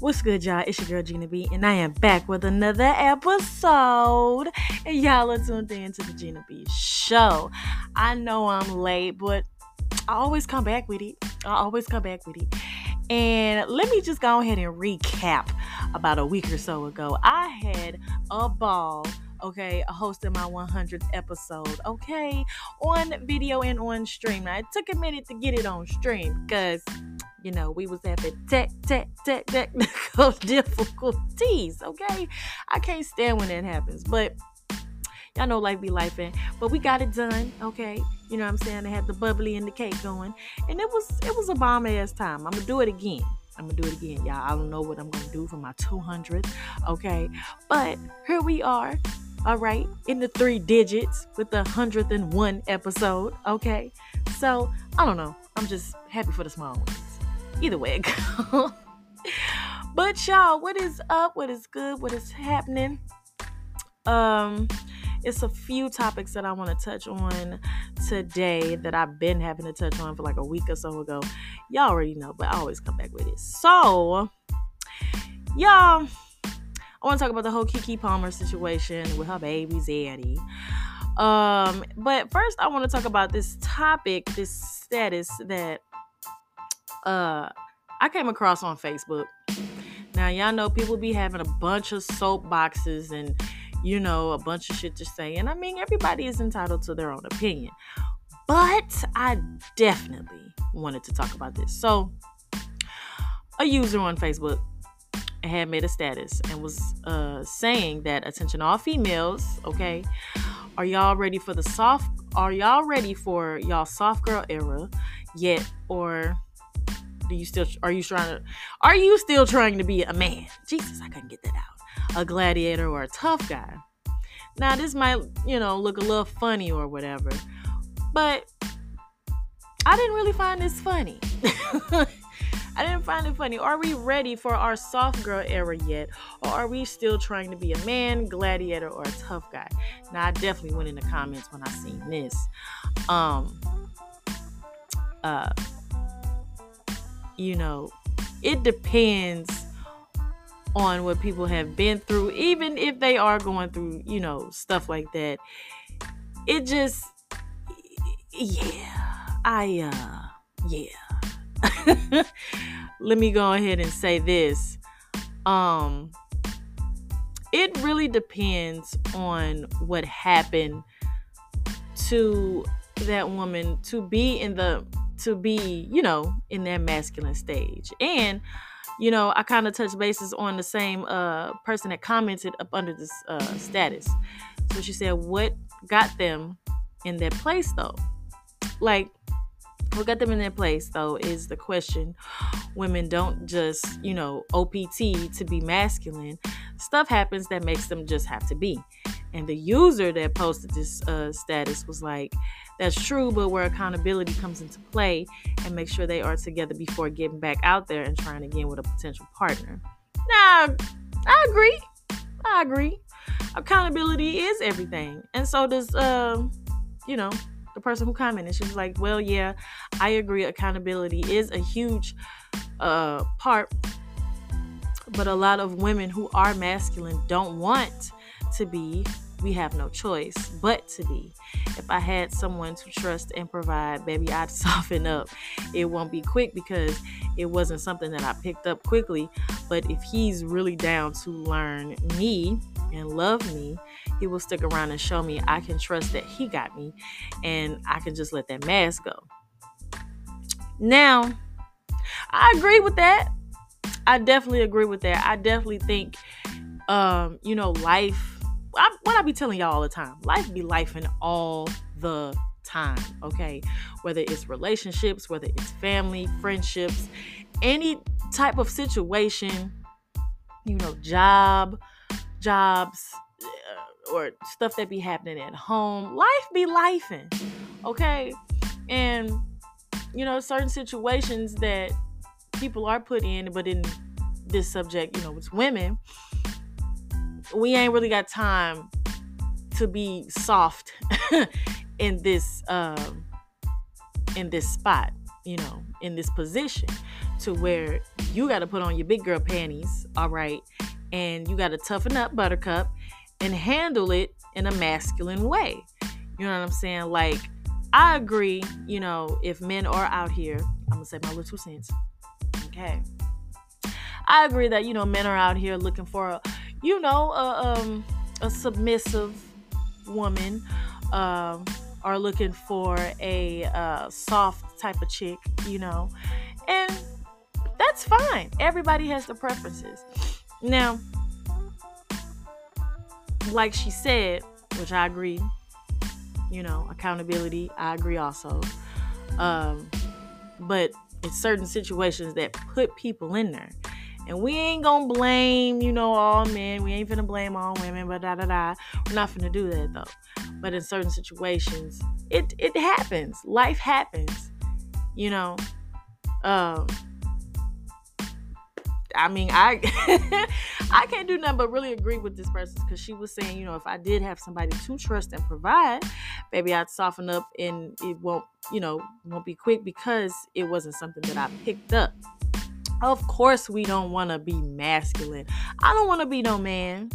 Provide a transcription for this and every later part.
What's good, y'all? It's your girl Gina B, and I am back with another episode. And y'all are tuned in to the Gina B show. I know I'm late, but I always come back with it. I always come back with it. And let me just go ahead and recap about a week or so ago. I had a ball okay, hosting my 100th episode, okay, on video and on stream. Now, it took a minute to get it on stream because you know, we was having tech, tech, tech, technical difficulties. Okay, I can't stand when that happens, but y'all know life be life, and but we got it done. Okay, you know what I'm saying? I had the bubbly and the cake going, and it was it was a bomb ass time. I'm gonna do it again. I'm gonna do it again, y'all. I don't know what I'm gonna do for my 200th, okay? But here we are, all right, in the three digits with the 101 episode, okay? So I don't know. I'm just happy for the small ones either way it goes. but y'all, what is up? What is good? What is happening? Um, it's a few topics that I want to touch on today that I've been having to touch on for like a week or so ago. Y'all already know, but I always come back with it. So, y'all, I want to talk about the whole KeKe Palmer situation with her baby Zaddy. Um, but first, I want to talk about this topic, this status that uh I came across on Facebook. Now y'all know people be having a bunch of soapboxes and you know a bunch of shit to say, and I mean everybody is entitled to their own opinion. But I definitely wanted to talk about this. So a user on Facebook had made a status and was uh, saying that attention all females, okay, are y'all ready for the soft? Are y'all ready for y'all soft girl era yet, or do you still are you trying to are you still trying to be a man? Jesus, I couldn't get that out. A gladiator or a tough guy. Now this might, you know, look a little funny or whatever, but I didn't really find this funny. I didn't find it funny. Are we ready for our soft girl era yet? Or are we still trying to be a man, gladiator, or a tough guy? Now I definitely went in the comments when I seen this. Um uh you know, it depends on what people have been through, even if they are going through, you know, stuff like that. It just, yeah, I, uh, yeah. Let me go ahead and say this. Um, it really depends on what happened to that woman to be in the to be, you know, in that masculine stage. And, you know, I kind of touch bases on the same uh, person that commented up under this uh, status. So she said, What got them in that place though? Like, what got them in that place though is the question women don't just you know opt to be masculine stuff happens that makes them just have to be and the user that posted this uh, status was like that's true, but where accountability comes into play and make sure they are together before getting back out there and trying again with a potential partner. Now, I agree. I agree. Accountability is everything. And so does um, you know, the person who commented. She was like, Well, yeah, I agree. Accountability is a huge uh part. But a lot of women who are masculine don't want to be we have no choice but to be. If I had someone to trust and provide, baby, I'd soften up. It won't be quick because it wasn't something that I picked up quickly. But if he's really down to learn me and love me, he will stick around and show me I can trust that he got me and I can just let that mask go. Now, I agree with that. I definitely agree with that. I definitely think, um, you know, life I, what I be telling y'all all the time, life be life in all the time, okay? Whether it's relationships, whether it's family, friendships, any type of situation, you know, job, jobs, uh, or stuff that be happening at home. Life be lifing, okay? And you know, certain situations that people are put in, but in this subject, you know, it's women we ain't really got time to be soft in this um in this spot you know, in this position to where you got to put on your big girl panties, all right, and you got to toughen up, Buttercup, and handle it in a masculine way. You know what I'm saying? Like, I agree, you know, if men are out here, I'm gonna say my little two cents. Okay. I agree that, you know, men are out here looking for a, you know, a, um, a submissive woman, um, are looking for a uh, soft type of chick, you know, and that's fine. Everybody has their preferences. Now, like she said, which I agree, you know, accountability, I agree also. Um, but it's certain situations that put people in there. And we ain't gonna blame, you know, all men. We ain't gonna blame all women, but da da da. We're not gonna do that though. But in certain situations, it it happens. Life happens. You know. Um I mean, I I can't do nothing but really agree with this person because she was saying, you know, if I did have somebody to trust and provide, maybe I'd soften up and it won't, you know, won't be quick because it wasn't something that I picked up. Of course, we don't want to be masculine. I don't want to be no man.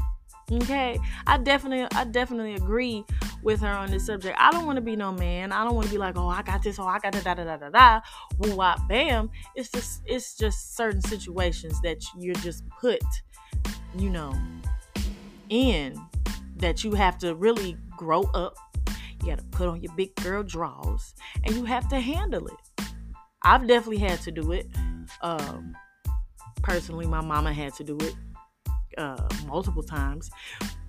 Okay, I definitely, I definitely agree with her on this subject. I don't want to be no man. I don't want to be like, oh, I got this, oh, I got da da da da da, woo wop bam. It's just, it's just certain situations that you're just put, you know, in that you have to really grow up. You got to put on your big girl drawers, and you have to handle it. I've definitely had to do it. Um, personally, my mama had to do it uh, multiple times.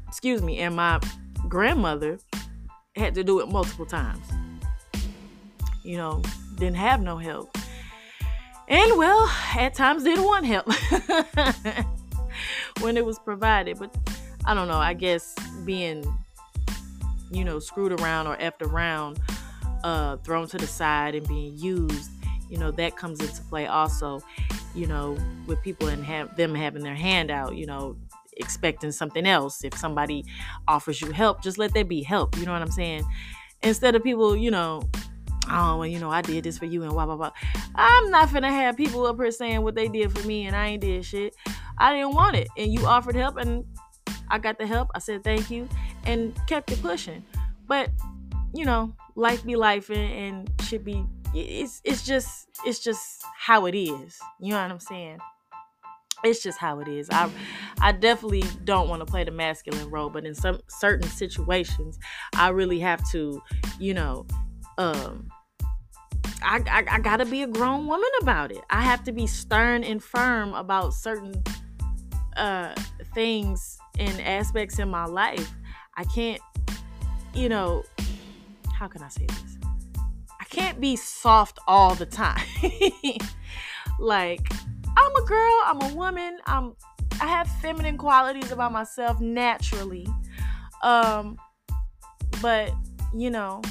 Excuse me, and my grandmother had to do it multiple times. You know, didn't have no help. And well, at times didn't want help when it was provided. But I don't know, I guess being, you know, screwed around or effed around, uh, thrown to the side and being used, you know, that comes into play also you know, with people and have them having their hand out, you know, expecting something else. If somebody offers you help, just let that be help. You know what I'm saying? Instead of people, you know, oh, well, you know, I did this for you and blah blah blah. I'm not gonna have people up here saying what they did for me and I ain't did shit. I didn't want it, and you offered help, and I got the help. I said thank you, and kept it pushing. But you know, life be life, and, and should be it's it's just it's just how it is. You know what I'm saying? It's just how it is. I I definitely don't want to play the masculine role, but in some certain situations, I really have to, you know, um I, I, I gotta be a grown woman about it. I have to be stern and firm about certain uh things and aspects in my life. I can't, you know, how can I say this? Can't be soft all the time. like, I'm a girl, I'm a woman, I'm I have feminine qualities about myself naturally. Um but, you know,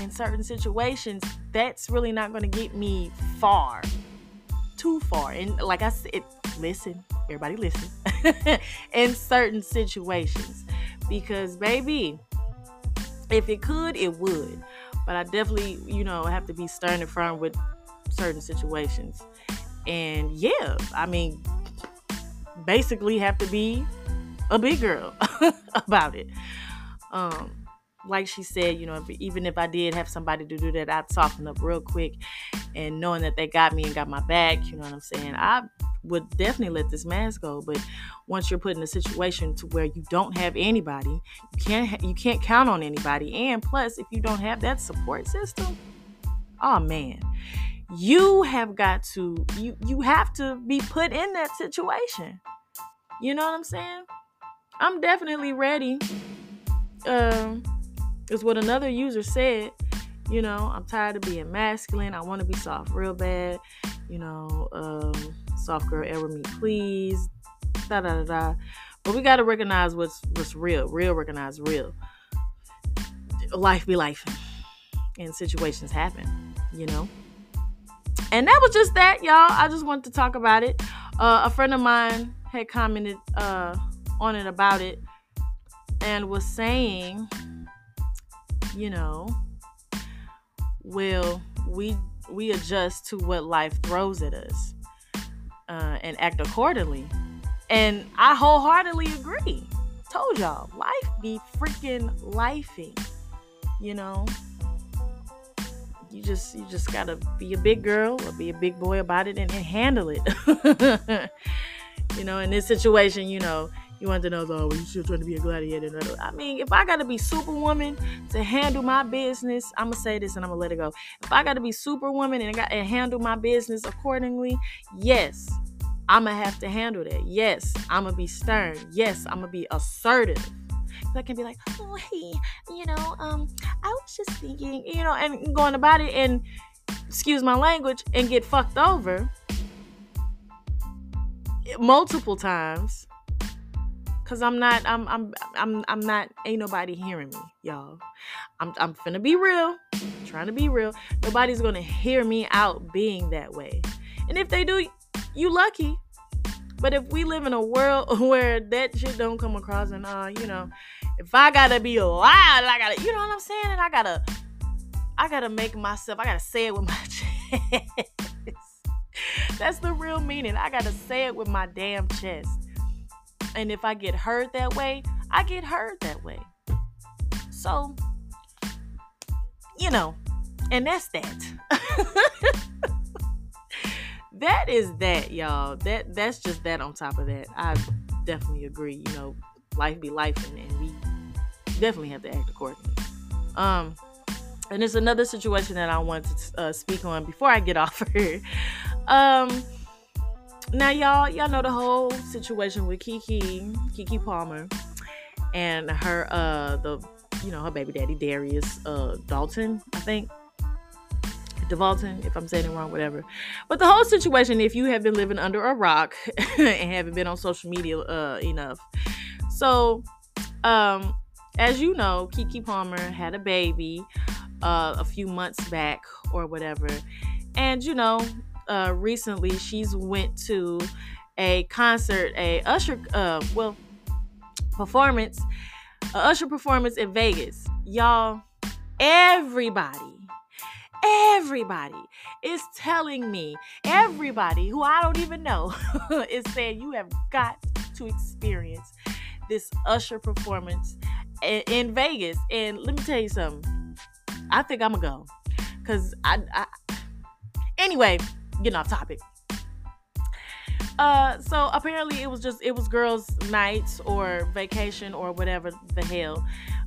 in certain situations, that's really not going to get me far. Too far. And like I said, listen, everybody listen. in certain situations because baby, if it could, it would but I definitely, you know, have to be stern and firm with certain situations. And yeah, I mean, basically have to be a big girl about it. Um, like she said, you know, if, even if I did have somebody to do that, I'd soften up real quick. And knowing that they got me and got my back, you know what I'm saying? I would definitely let this mask go. But once you're put in a situation to where you don't have anybody, you can't you can't count on anybody. And plus, if you don't have that support system, oh man, you have got to you you have to be put in that situation. You know what I'm saying? I'm definitely ready. Um, is what another user said. You know, I'm tired of being masculine. I want to be soft real bad. You know, um, soft girl ever meet, please. Da da da da. But we gotta recognize what's what's real. Real recognize real. Life be life, and situations happen. You know. And that was just that, y'all. I just wanted to talk about it. Uh, a friend of mine had commented uh, on it about it and was saying, you know, well, we we adjust to what life throws at us uh, and act accordingly. And I wholeheartedly agree. Told y'all, life be freaking lifey. You know, you just you just gotta be a big girl or be a big boy about it and, and handle it. you know, in this situation, you know, you want to know, though, you still trying to be a gladiator. I mean, if I got to be superwoman to handle my business, I'm to say this and I'm to let it go. If I got to be superwoman and, got, and handle my business accordingly, yes, I'm to have to handle that. Yes, I'm to be stern. Yes, I'm to be assertive. I can be like, oh, hey, you know, um, I was just thinking, you know, and going about it and, excuse my language, and get fucked over multiple times Cause I'm not, I'm, I'm, I'm, I'm not. Ain't nobody hearing me, y'all. I'm, I'm finna be real. I'm trying to be real. Nobody's gonna hear me out being that way. And if they do, you lucky. But if we live in a world where that shit don't come across, and uh, you know, if I gotta be loud, I gotta, you know what I'm saying, and I gotta, I gotta make myself, I gotta say it with my chest. That's the real meaning. I gotta say it with my damn chest. And if I get heard that way, I get heard that way. So, you know, and that's that. that is that, y'all. That that's just that on top of that. I definitely agree. You know, life be life and, and we definitely have to act accordingly. Um and it's another situation that I want to uh, speak on before I get off here. Um now y'all y'all know the whole situation with KeKe KeKe Palmer and her uh the you know her baby daddy Darius uh Dalton I think. DeValton if I'm saying it wrong whatever. But the whole situation if you have been living under a rock and haven't been on social media uh enough. So um as you know KeKe Palmer had a baby uh a few months back or whatever. And you know uh, recently she's went to a concert, a Usher, uh, well, performance, a Usher performance in Vegas. Y'all, everybody, everybody is telling me, everybody who I don't even know is saying you have got to experience this Usher performance in, Vegas. And let me tell you something. I think I'm gonna go. Cause I, I anyway, getting off topic. Uh, so apparently it was just it was girls' nights or vacation or whatever the hell.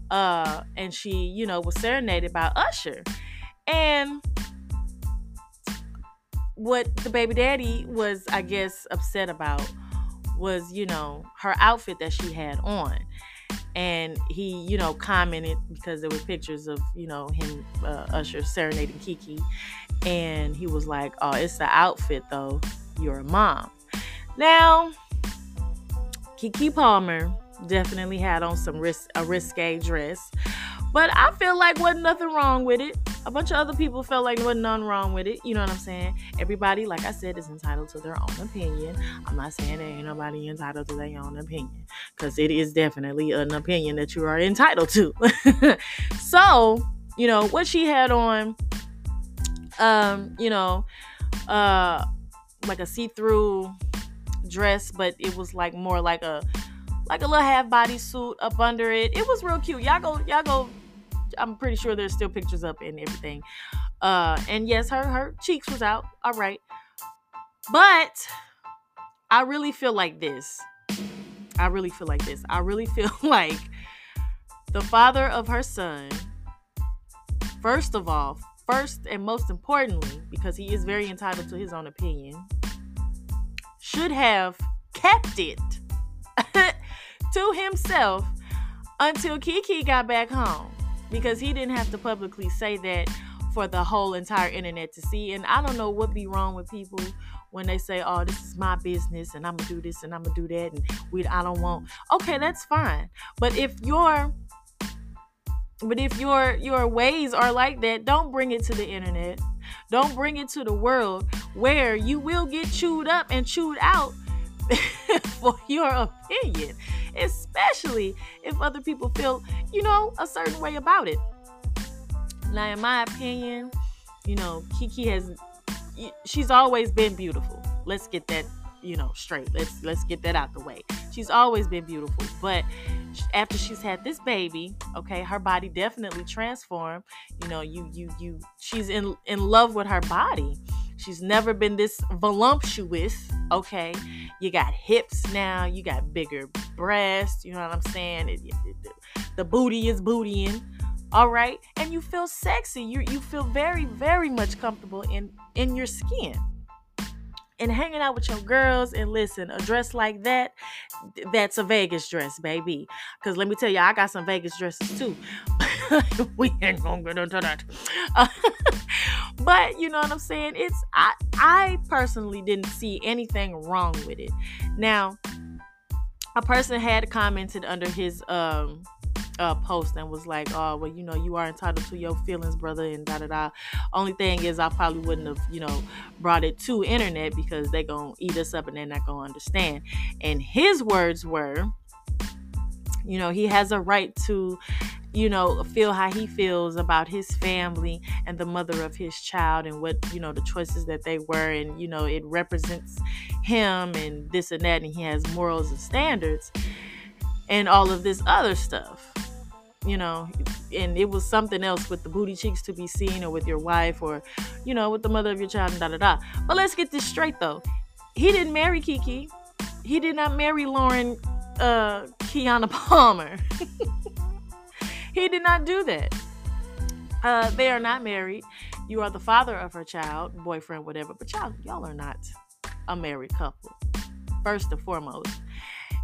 Uh, and she, you know, was serenaded by Usher. And what the baby daddy was, I guess, upset about was, you know, her outfit that she had on. And he, you know, commented because there were pictures of, you know, him, uh, Usher serenading KeKe, and he was like, Oh, it's the outfit though. You're a mom. Now, KeKe Palmer definitely had on some ris- a risque dress, but I feel like wasn't nothing wrong with it. A bunch of other people felt like wasn't nothing wrong with it. You know what I'm saying? Everybody, like I said, is entitled to their own opinion. I'm not saying there ain't nobody entitled to their own opinion, because it is definitely an opinion that you are entitled to. so, you know what she had on um, you know, uh, like a see-through dress, but it was like more like a like a little half body suit up under it. It was real cute. Y'all go, y'all go. I'm pretty sure there's still pictures up and everything. Uh, and yes, her her cheeks was out. All right, but I really feel like this. I really feel like this. I really feel like the father of her son, first of all, first and most importantly, because he is very entitled to his own opinion, should have kept it to himself until KeKe got back home because he didn't have to publicly say that for the whole entire internet to see. And I don't know what be wrong with people when they say, "Oh, this is my business and I'm gonna do this and I'm gonna do that," and we I don't want. Okay, that's fine. But if you're but if your your ways are like that, don't bring it to the internet. Don't bring it to the world where you will get chewed up and chewed out for your opinion, especially if other people feel, you know, a certain way about it. Now, in my opinion, You know, KeKe has she's always been beautiful. Let's get that, you know, straight. Let's let's get that out the way. She's always been beautiful, but after she's had this baby, okay, her body definitely transformed. You know, you you you she's in in love with her body. She's never been this voluptuous, okay? You got hips now, you got bigger breasts, you know what I'm saying? It, it, it, the booty is bootying all right and you feel sexy you you feel very very much comfortable in in your skin and hanging out with your girls and listen a dress like that that's a vegas dress baby. Because let me tell you i got some vegas dresses too. We ain't gonna get into that. But you know what i'm saying? It's i i personally didn't see anything wrong with it. Now a person had commented under his um uh, post and was like, "Oh, well, you know, you are entitled to your feelings, brother," and da da da. Only thing is, I probably wouldn't have, you know, brought it to internet because they're gonna eat us up and they're not gonna understand. And his words were, you know, he has a right to you know, feel how he feels about his family and the mother of his child and what, you know, the choices that they were. And, you know, it represents him and this and that. And he has morals and standards and all of this other stuff you know, and it was something else with the booty cheeks to be seen or with your wife or, you know, with the mother of your child and da da da. But let's get this straight though. He didn't marry KeKe. He did not marry Lauren uh Keyana Palmer. he did not do that. Uh, they are not married. You are the father of her child, boyfriend, whatever, but y'all, y'all are not a married couple. First and foremost.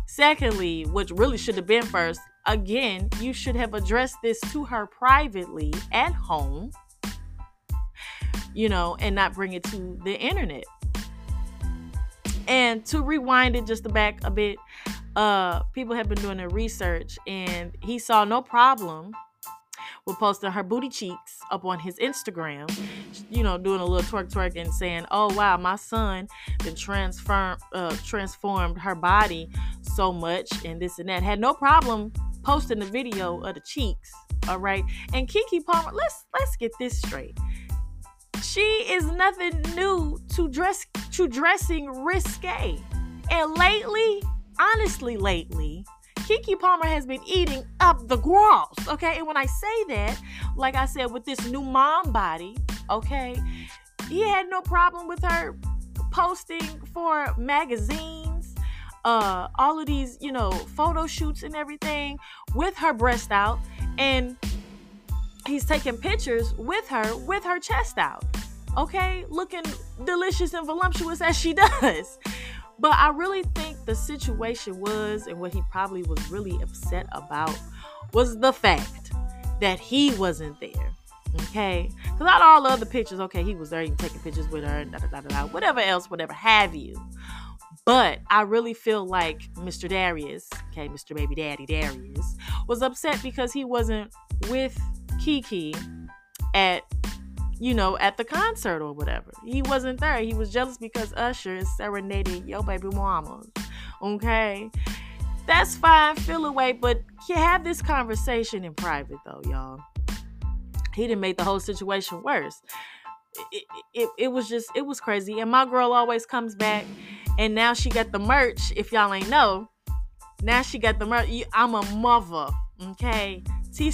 Secondly, which really should have been first, again, you should have addressed this to her privately at home, you know, and not bring it to the internet. And to rewind it just back a bit, uh, people have been doing their research and he saw no problem with posting her booty cheeks up on his Instagram, you know, doing a little twerk twerk and saying, "Oh wow, my son transform uh, transformed her body so much and this and that." Had no problem posting the video of the cheeks. All right. And KeKe Palmer, let's let's get this straight. She is nothing new to dress to dressing risque. And lately, honestly, lately, KeKe Palmer has been eating up the gross. Okay. And when I say that, like I said, with this new mom body, okay, he had no problem with her posting for magazines uh all of these you know photo shoots and everything with her breast out and he's taking pictures with her with her chest out okay? Looking delicious and voluptuous as she does. But i really think the situation was and what he probably was really upset about was the fact that he wasn't there okay? Because not all the other pictures okay he was there taking pictures with her and da, da, da, da, whatever else whatever have you but I really feel like Mr. Darius, okay, Mr. Baby Daddy Darius, was upset because he wasn't with KeKe at, you know, at the concert or whatever. He wasn't there. He was jealous because Usher is serenading your baby mama. Okay. That's fine, feel away, but you have this conversation in private though, y'all. He didn't make the whole situation worse. It, it, it was just, it was crazy. And my girl always comes back and now she got the merch. If y'all ain't know, now she got the merch. I'm a mother, okay? T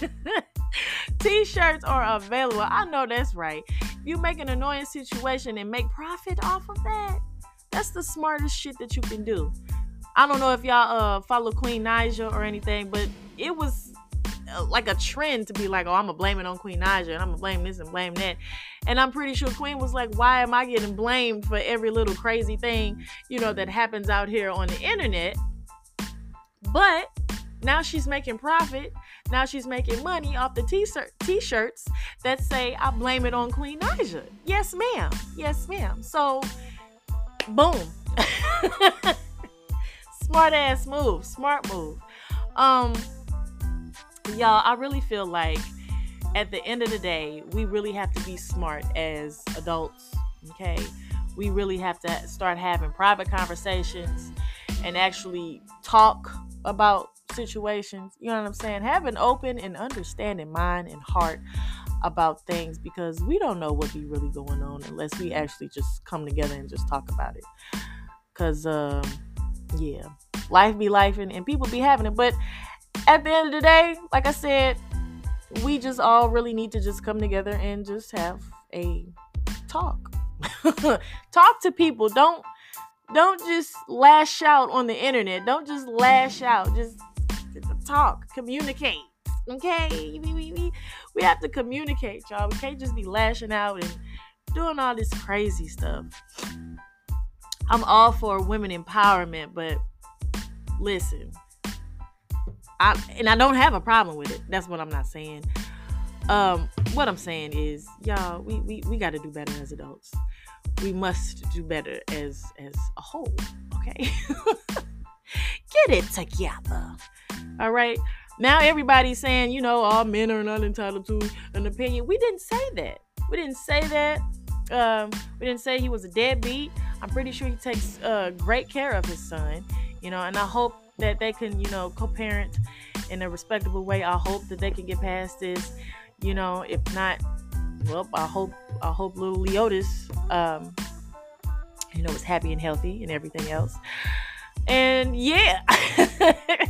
T-shirts are available. I know that's right. You make an annoying situation and make profit off of that, that's the smartest shit that you can do. I don't know if y'all uh follow Queen Naija or anything, but it was like a trend to be like, oh, I'm gonna blame it on Queen Naija and I'm gonna blame this and blame that. And I'm pretty sure Queen was like, why am I getting blamed for every little crazy thing, you know, that happens out here on the internet? But now she's making profit. Now she's making money off the t shirts that say, I blame it on Queen Naija. Yes, ma'am. Yes, ma'am. So, boom. Smart ass move. Smart move. Um, y'all, I really feel like at the end of the day, we really have to be smart as adults, okay? We really have to start having private conversations and actually talk about situations. You know what I'm saying? Have an open and understanding mind and heart about things because we don't know what be really going on unless we actually just come together and just talk about it. Cause um, yeah, life be life and, and people be having it. But at the end of the day, like I said, we just all really need to just come together and just have a talk. talk to people. Don't don't just lash out on the internet. Don't just lash out. Just talk, communicate. Okay, we, we, we, we have to communicate, y'all. We can't just be lashing out and doing all this crazy stuff. I'm all for women empowerment, but listen, I and I don't have a problem with it. That's what I'm not saying. Um, what I'm saying is, y'all, we we, we got to do better as adults. We must do better as as a whole. Okay, get it together. All right. Now everybody's saying, you know, all men are not entitled to an opinion. We didn't say that. We didn't say that. Um, we didn't say he was a deadbeat. I'm pretty sure he takes uh, great care of his son, you know, and I hope that they can, you know, co-parent in a respectable way. I hope that they can get past this, you know. If not, well, I hope I hope little Leodis, um, you know, is happy and healthy and everything else. And yeah.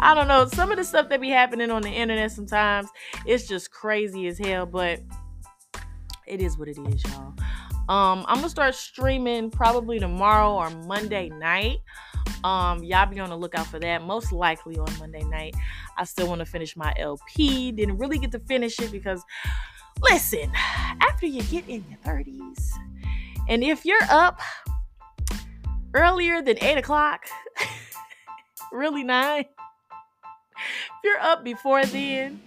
I don't know. Some of the stuff that be happening on the internet sometimes it's just crazy as hell, but it is what it is, y'all. Um, I'm gonna start streaming probably tomorrow or Monday night. Um, y'all be on the lookout for that. Most likely on Monday night. I still want to finish my LP. Didn't really get to finish it because, listen, after you get in your 30s, and if you're up earlier than eight o'clock, really nine if you're up before then,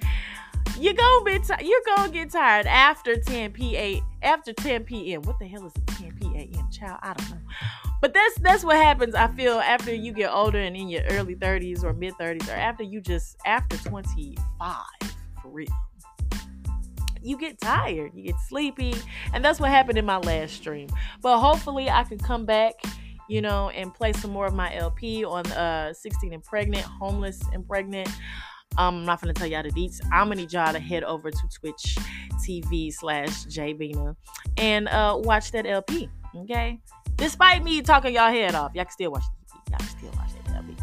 you're gonna be t- you're gonna get tired after 10 p.m. After 10 p.m. What the hell is a 10 p.m. child? I don't know. But that's that's what happens. I feel after you get older and in your early 30s or mid 30s, or after you just after 25 for real. You get tired, you get sleepy, and that's what happened in my last stream. But hopefully, I can come back you know, and play some more of my LP on uh 16 and pregnant, homeless and pregnant. Um, I'm not gonna tell y'all the deets. I'm gonna need y'all to head over to Twitch TV slash JBina and uh watch that LP. Okay. Despite me talking y'all head off, y'all can still watch EP. Y'all can still watch LP.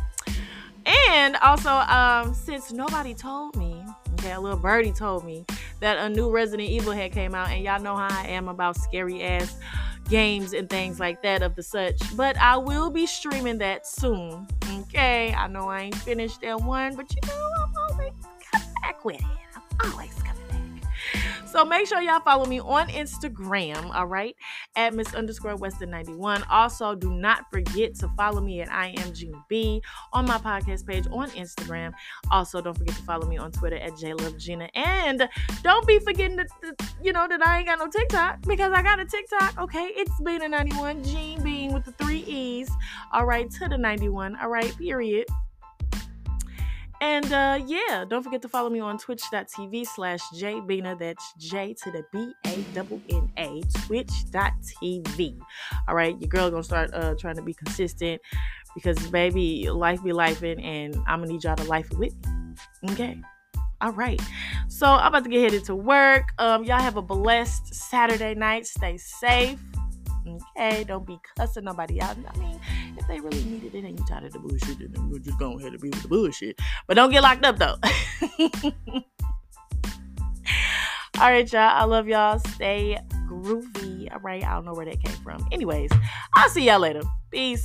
And also, um, since nobody told me, okay, a little birdie told me that a new Resident Evil had came out, and y'all know how I am about scary ass games and things like that of the such. But I will be streaming that soon. Okay, I know I ain't finished that one, but you know I'm always coming back with it. So make sure y'all follow me on Instagram, all right, at Miss underscore Weston 91. Also, do not forget to follow me at I am B on my podcast page on Instagram. Also, don't forget to follow me on Twitter at JLoveGina. And don't be forgetting that, you know, that I ain't got no TikTok because I got a TikTok. Okay, it's Bina 91, Gene Bean with the three E's. All right, to the 91. All right, period. And uh, yeah, don't forget to follow me on twitch.tv slash jbina. That's J to the B A double N A, twitch.tv. All right, your girl gonna start uh, trying to be consistent because baby, life be lifing, and I'm gonna need y'all to life it with me. Okay. All right. So I'm about to get headed to work. Um, y'all have a blessed Saturday night. Stay safe. Okay, don't be cussing nobody out. I mean, if they really needed it and you tired of the bullshit, then we're just go ahead and be with the bullshit. But don't get locked up though. All right, y'all. I love y'all. Stay groovy. All right. I don't know where that came from. Anyways, I'll see y'all later. Peace.